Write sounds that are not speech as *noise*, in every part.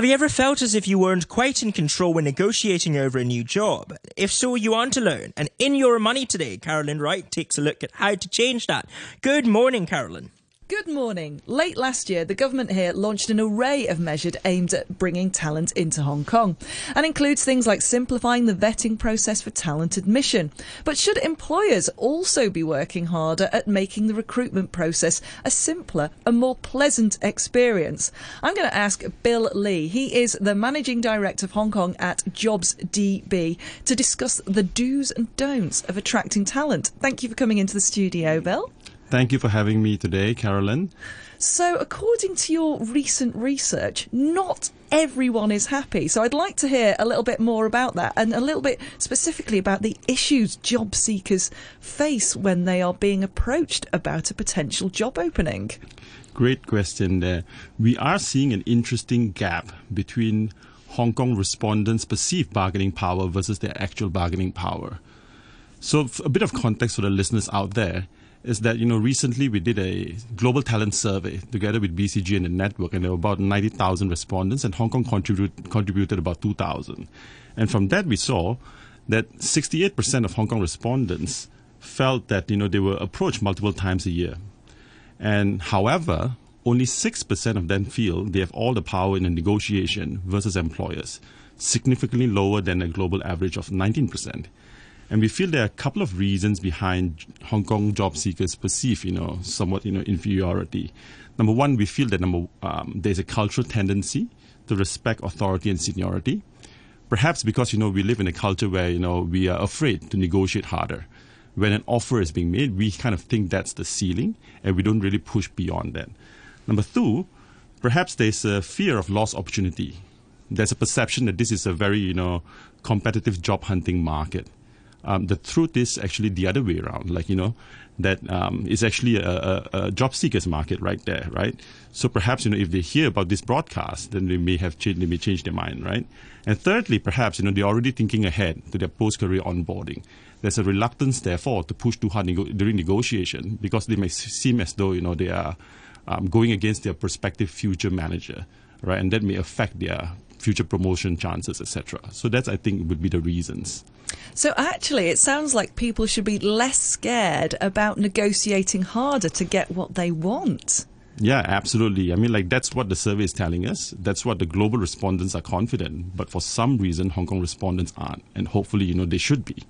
Have you ever felt as if you weren't quite in control when negotiating over a new job? If so, you aren't alone. And in Your Money today, Carolyn Wright takes a look at how to change that. Good morning, Carolyn. Good morning. Late last year, the government here launched an array of measures aimed at bringing talent into Hong Kong and includes things like simplifying the vetting process for talent admission. But should employers also be working harder at making the recruitment process a simpler and more pleasant experience? I'm going to ask Bill Lee. He is the managing director of Hong Kong at JobsDB to discuss the do's and don'ts of attracting talent. Thank you for coming into the studio, Bill. Thank you for having me today, Carolyn. So, according to your recent research, not everyone is happy. So, I'd like to hear a little bit more about that and a little bit specifically about the issues job seekers face when they are being approached about a potential job opening. Great question there. We are seeing an interesting gap between Hong Kong respondents' perceived bargaining power versus their actual bargaining power. So, a bit of context for the listeners out there is that you know recently we did a global talent survey together with BCG and the network, and there were about ninety thousand respondents, and Hong Kong contributed contributed about two thousand, and from that we saw that sixty eight percent of Hong Kong respondents felt that you know they were approached multiple times a year, and however. Only 6% of them feel they have all the power in a negotiation versus employers, significantly lower than a global average of 19%. And we feel there are a couple of reasons behind Hong Kong job seekers perceive, you know, somewhat, you know, inferiority. Number one, we feel that number um, there's a cultural tendency to respect authority and seniority. Perhaps because you know we live in a culture where you know we are afraid to negotiate harder. When an offer is being made, we kind of think that's the ceiling, and we don't really push beyond that. Number two, perhaps there's a fear of lost opportunity. There's a perception that this is a very you know competitive job hunting market um, the truth is actually the other way around. Like, you know, that um, is actually a, a, a, job seekers market right there, right? So perhaps, you know, if they hear about this broadcast, then they may have changed, they may change their mind, right? And thirdly, perhaps, you know, they're already thinking ahead to their post-career onboarding. There's a reluctance, therefore, to push too hard during negotiation because they may seem as though, you know, they are um, going against their prospective future manager, right? And that may affect their future promotion chances, etc. So that's, I think, would be the reasons. So actually, it sounds like people should be less scared about negotiating harder to get what they want. Yeah, absolutely. I mean, like that's what the survey is telling us. That's what the global respondents are confident. But for some reason, Hong Kong respondents aren't, and hopefully, you know, they should be.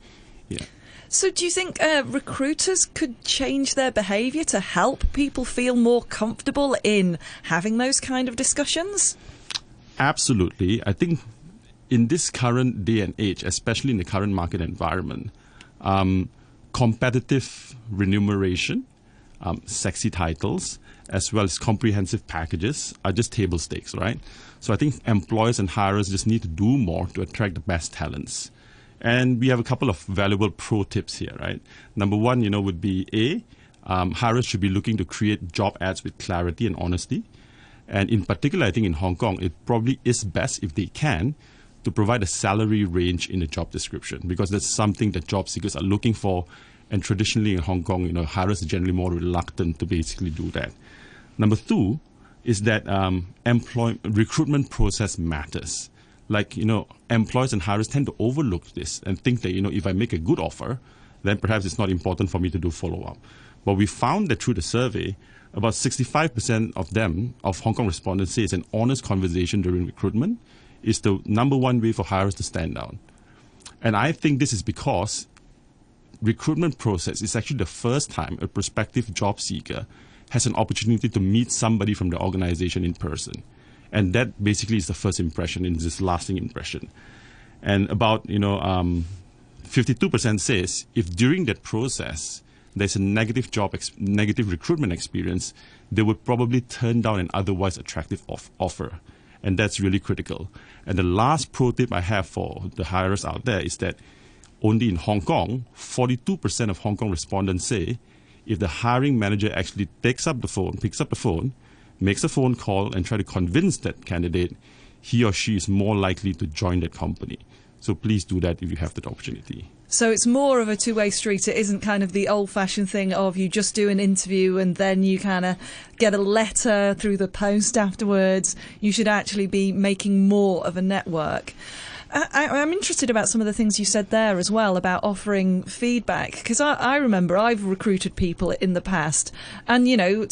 Yeah. So, do you think uh, recruiters could change their behaviour to help people feel more comfortable in having those kind of discussions? Absolutely. I think in this current day and age, especially in the current market environment, um, competitive remuneration, um, sexy titles, as well as comprehensive packages are just table stakes, right? So I think employers and hirers just need to do more to attract the best talents. And we have a couple of valuable pro tips here, right? Number one, you know, would be A, um, hirers should be looking to create job ads with clarity and honesty. And in particular, I think in Hong Kong, it probably is best if they can to provide a salary range in the job description because that's something that job seekers are looking for. And traditionally in Hong Kong, you know, hirers are generally more reluctant to basically do that. Number two is that um, recruitment process matters. Like, you know, employers and hirers tend to overlook this and think that, you know, if I make a good offer, then perhaps it's not important for me to do follow up. But we found that through the survey, about 65% of them, of Hong Kong respondents, say it's an honest conversation during recruitment is the number one way for hires to stand out. And I think this is because recruitment process is actually the first time a prospective job seeker has an opportunity to meet somebody from the organization in person. And that basically is the first impression, and this lasting impression. And about, you know, um, 52% says if during that process there's a negative job, ex- negative recruitment experience, they would probably turn down an otherwise attractive off- offer. And that's really critical. And the last pro tip I have for the hirers out there is that only in Hong Kong, 42% of Hong Kong respondents say if the hiring manager actually takes up the phone, picks up the phone, makes a phone call, and try to convince that candidate, he or she is more likely to join that company. So please do that if you have that opportunity. So it's more of a two way street. It isn't kind of the old fashioned thing of you just do an interview and then you kind of get a letter through the post afterwards. You should actually be making more of a network. I, am interested about some of the things you said there as well about offering feedback because I, I, remember I've recruited people in the past, and you know,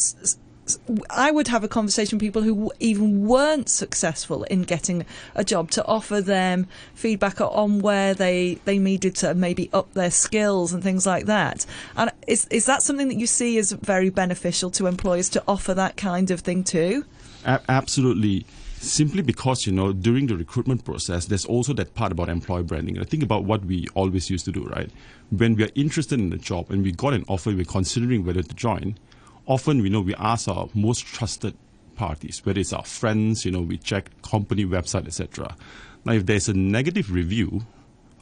I would have a conversation with people who even weren't successful in getting a job to offer them feedback on where they, they needed to maybe up their skills and things like that. And is, is that something that you see as very beneficial to employers to offer that kind of thing too? A- absolutely simply because you know during the recruitment process there's also that part about employer branding and think about what we always used to do right when we are interested in a job and we got an offer we're considering whether to join often we know we ask our most trusted parties, whether it's our friends, you know, we check company website, etc. Now, if there's a negative review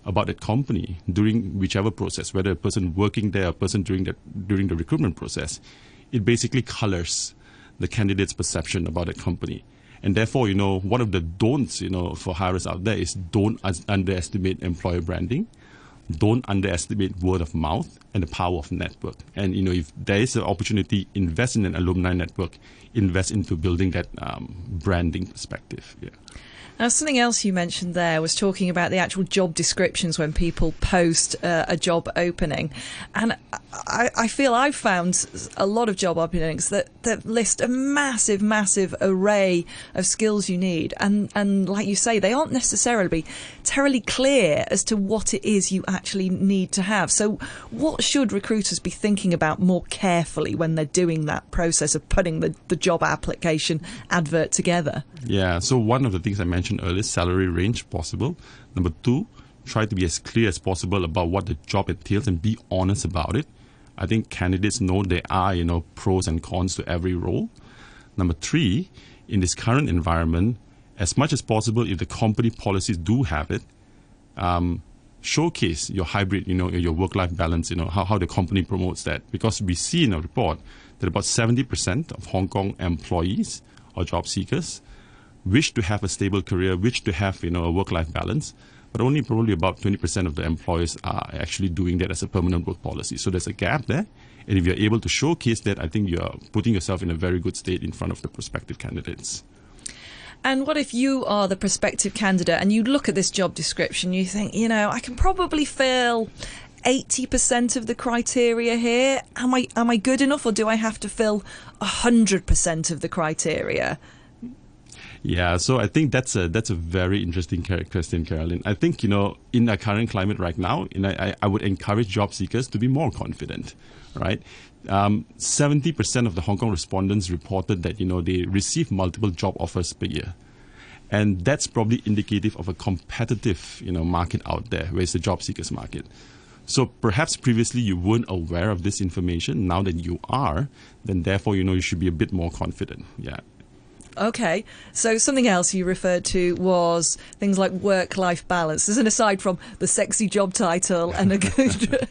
about that company during whichever process, whether a person working there, a person during the during the recruitment process, it basically colors the candidate's perception about a company. And therefore, you know, one of the don'ts, you know, for hirers out there is don't underestimate employer branding don't underestimate word of mouth and the power of network. And you know, if there is an opportunity, invest in an alumni network, invest into building that um, branding perspective. Yeah. Now, something else you mentioned there was talking about the actual job descriptions when people post uh, a job opening. And I, I, feel I've found a lot of job openings that, that list a massive, massive array of skills you need. And, and like you say, they aren't necessarily terribly clear as to what it is you actually need to have. So, what should recruiters be thinking about more carefully when they're doing that process of putting the, the job application advert together? Yeah, so one of the things I mentioned earlier, salary range possible. Number two, try to be as clear as possible about what the job entails and be honest about it. I think candidates know there are, you know, pros and cons to every role. Number three, in this current environment, as much as possible, if the company policies do have it, um, showcase your hybrid, you know, your work-life balance, you know, how, how the company promotes that. Because we see in a report that about 70% of Hong Kong employees or job seekers wish to have a stable career, wish to have you know a work-life balance, but only probably about 20% of the employers are actually doing that as a permanent work policy. So there's a gap there. And if you're able to showcase that, I think you're putting yourself in a very good state in front of the prospective candidates. And what if you are the prospective candidate and you look at this job description, you think, you know, I can probably fill 80% of the criteria here. Am I am I good enough or do I have to fill 100% of the criteria? Yeah, so I think that's a that's a very interesting question, Carolyn. I think you know in our current climate right now, know, I, I would encourage job seekers to be more confident, right? Um, seventy um, percent of the Hong Kong respondents reported that you know they receive multiple job offers per year, and that's probably indicative of a competitive you know market out there, where it's the job seekers market. So perhaps previously you weren't aware of this information. Now that you are, then therefore you know you should be a bit more confident. Yeah. Okay. So something else you referred to was things like work-life balance. As an aside from the sexy job title and a good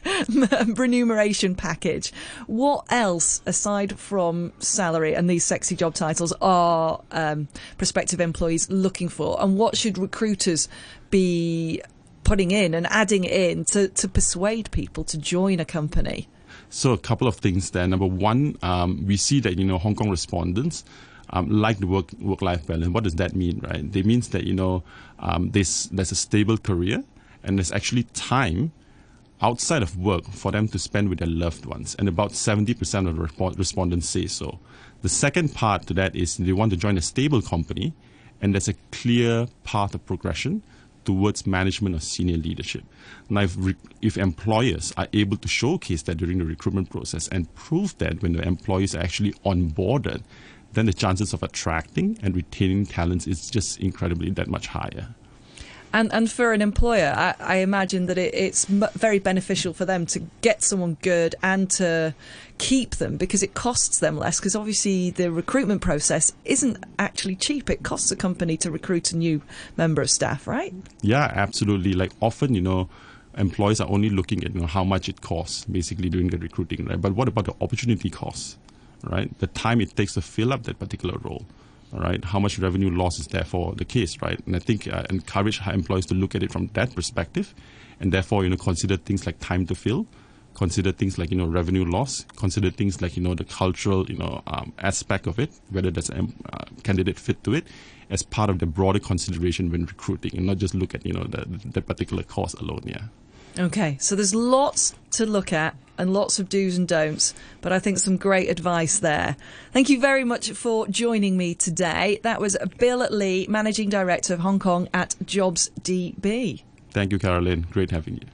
*laughs* remuneration package, what else aside from salary and these sexy job titles are um, prospective employees looking for, and what should recruiters be putting in and adding in to, to persuade people to join a company? So a couple of things there. Number one, um, we see that you know Hong Kong respondents um, like the work work life balance. What does that mean, right? It means that you know um, there's there's a stable career and there's actually time outside of work for them to spend with their loved ones, and about seventy percent of the respondents say so. The second part to that is they want to join a stable company, and there's a clear path of progression towards management or senior leadership. Now, if, re- if, employers are able to showcase that during the recruitment process and prove that when the employees are actually onboarded, then the chances of attracting and retaining talents is just incredibly that much higher. And and for an employer, I, I imagine that it, it's m- very beneficial for them to get someone good and to keep them because it costs them less. Because obviously the recruitment process isn't actually cheap. It costs a company to recruit a new member of staff, right? Yeah, absolutely. Like often, you know, employers are only looking at you know how much it costs basically doing the recruiting, right? But what about the opportunity costs? Right? The time it takes to fill up that particular role, right, how much revenue loss is therefore the case, right? And I think uh, encourage employees to look at it from that perspective, and therefore you know consider things like time to fill, consider things like you know revenue loss, consider things like you know the cultural you know um, aspect of it, whether that's a uh, candidate fit to it, as part of the broader consideration when recruiting, and not just look at you know the the particular course alone. Yeah. Okay, so there's lots to look at and lots of do's and don'ts, but I think some great advice there. Thank you very much for joining me today. That was Bill Lee, Managing Director of Hong Kong at JobsDB. Thank you, Carolyn. Great having you.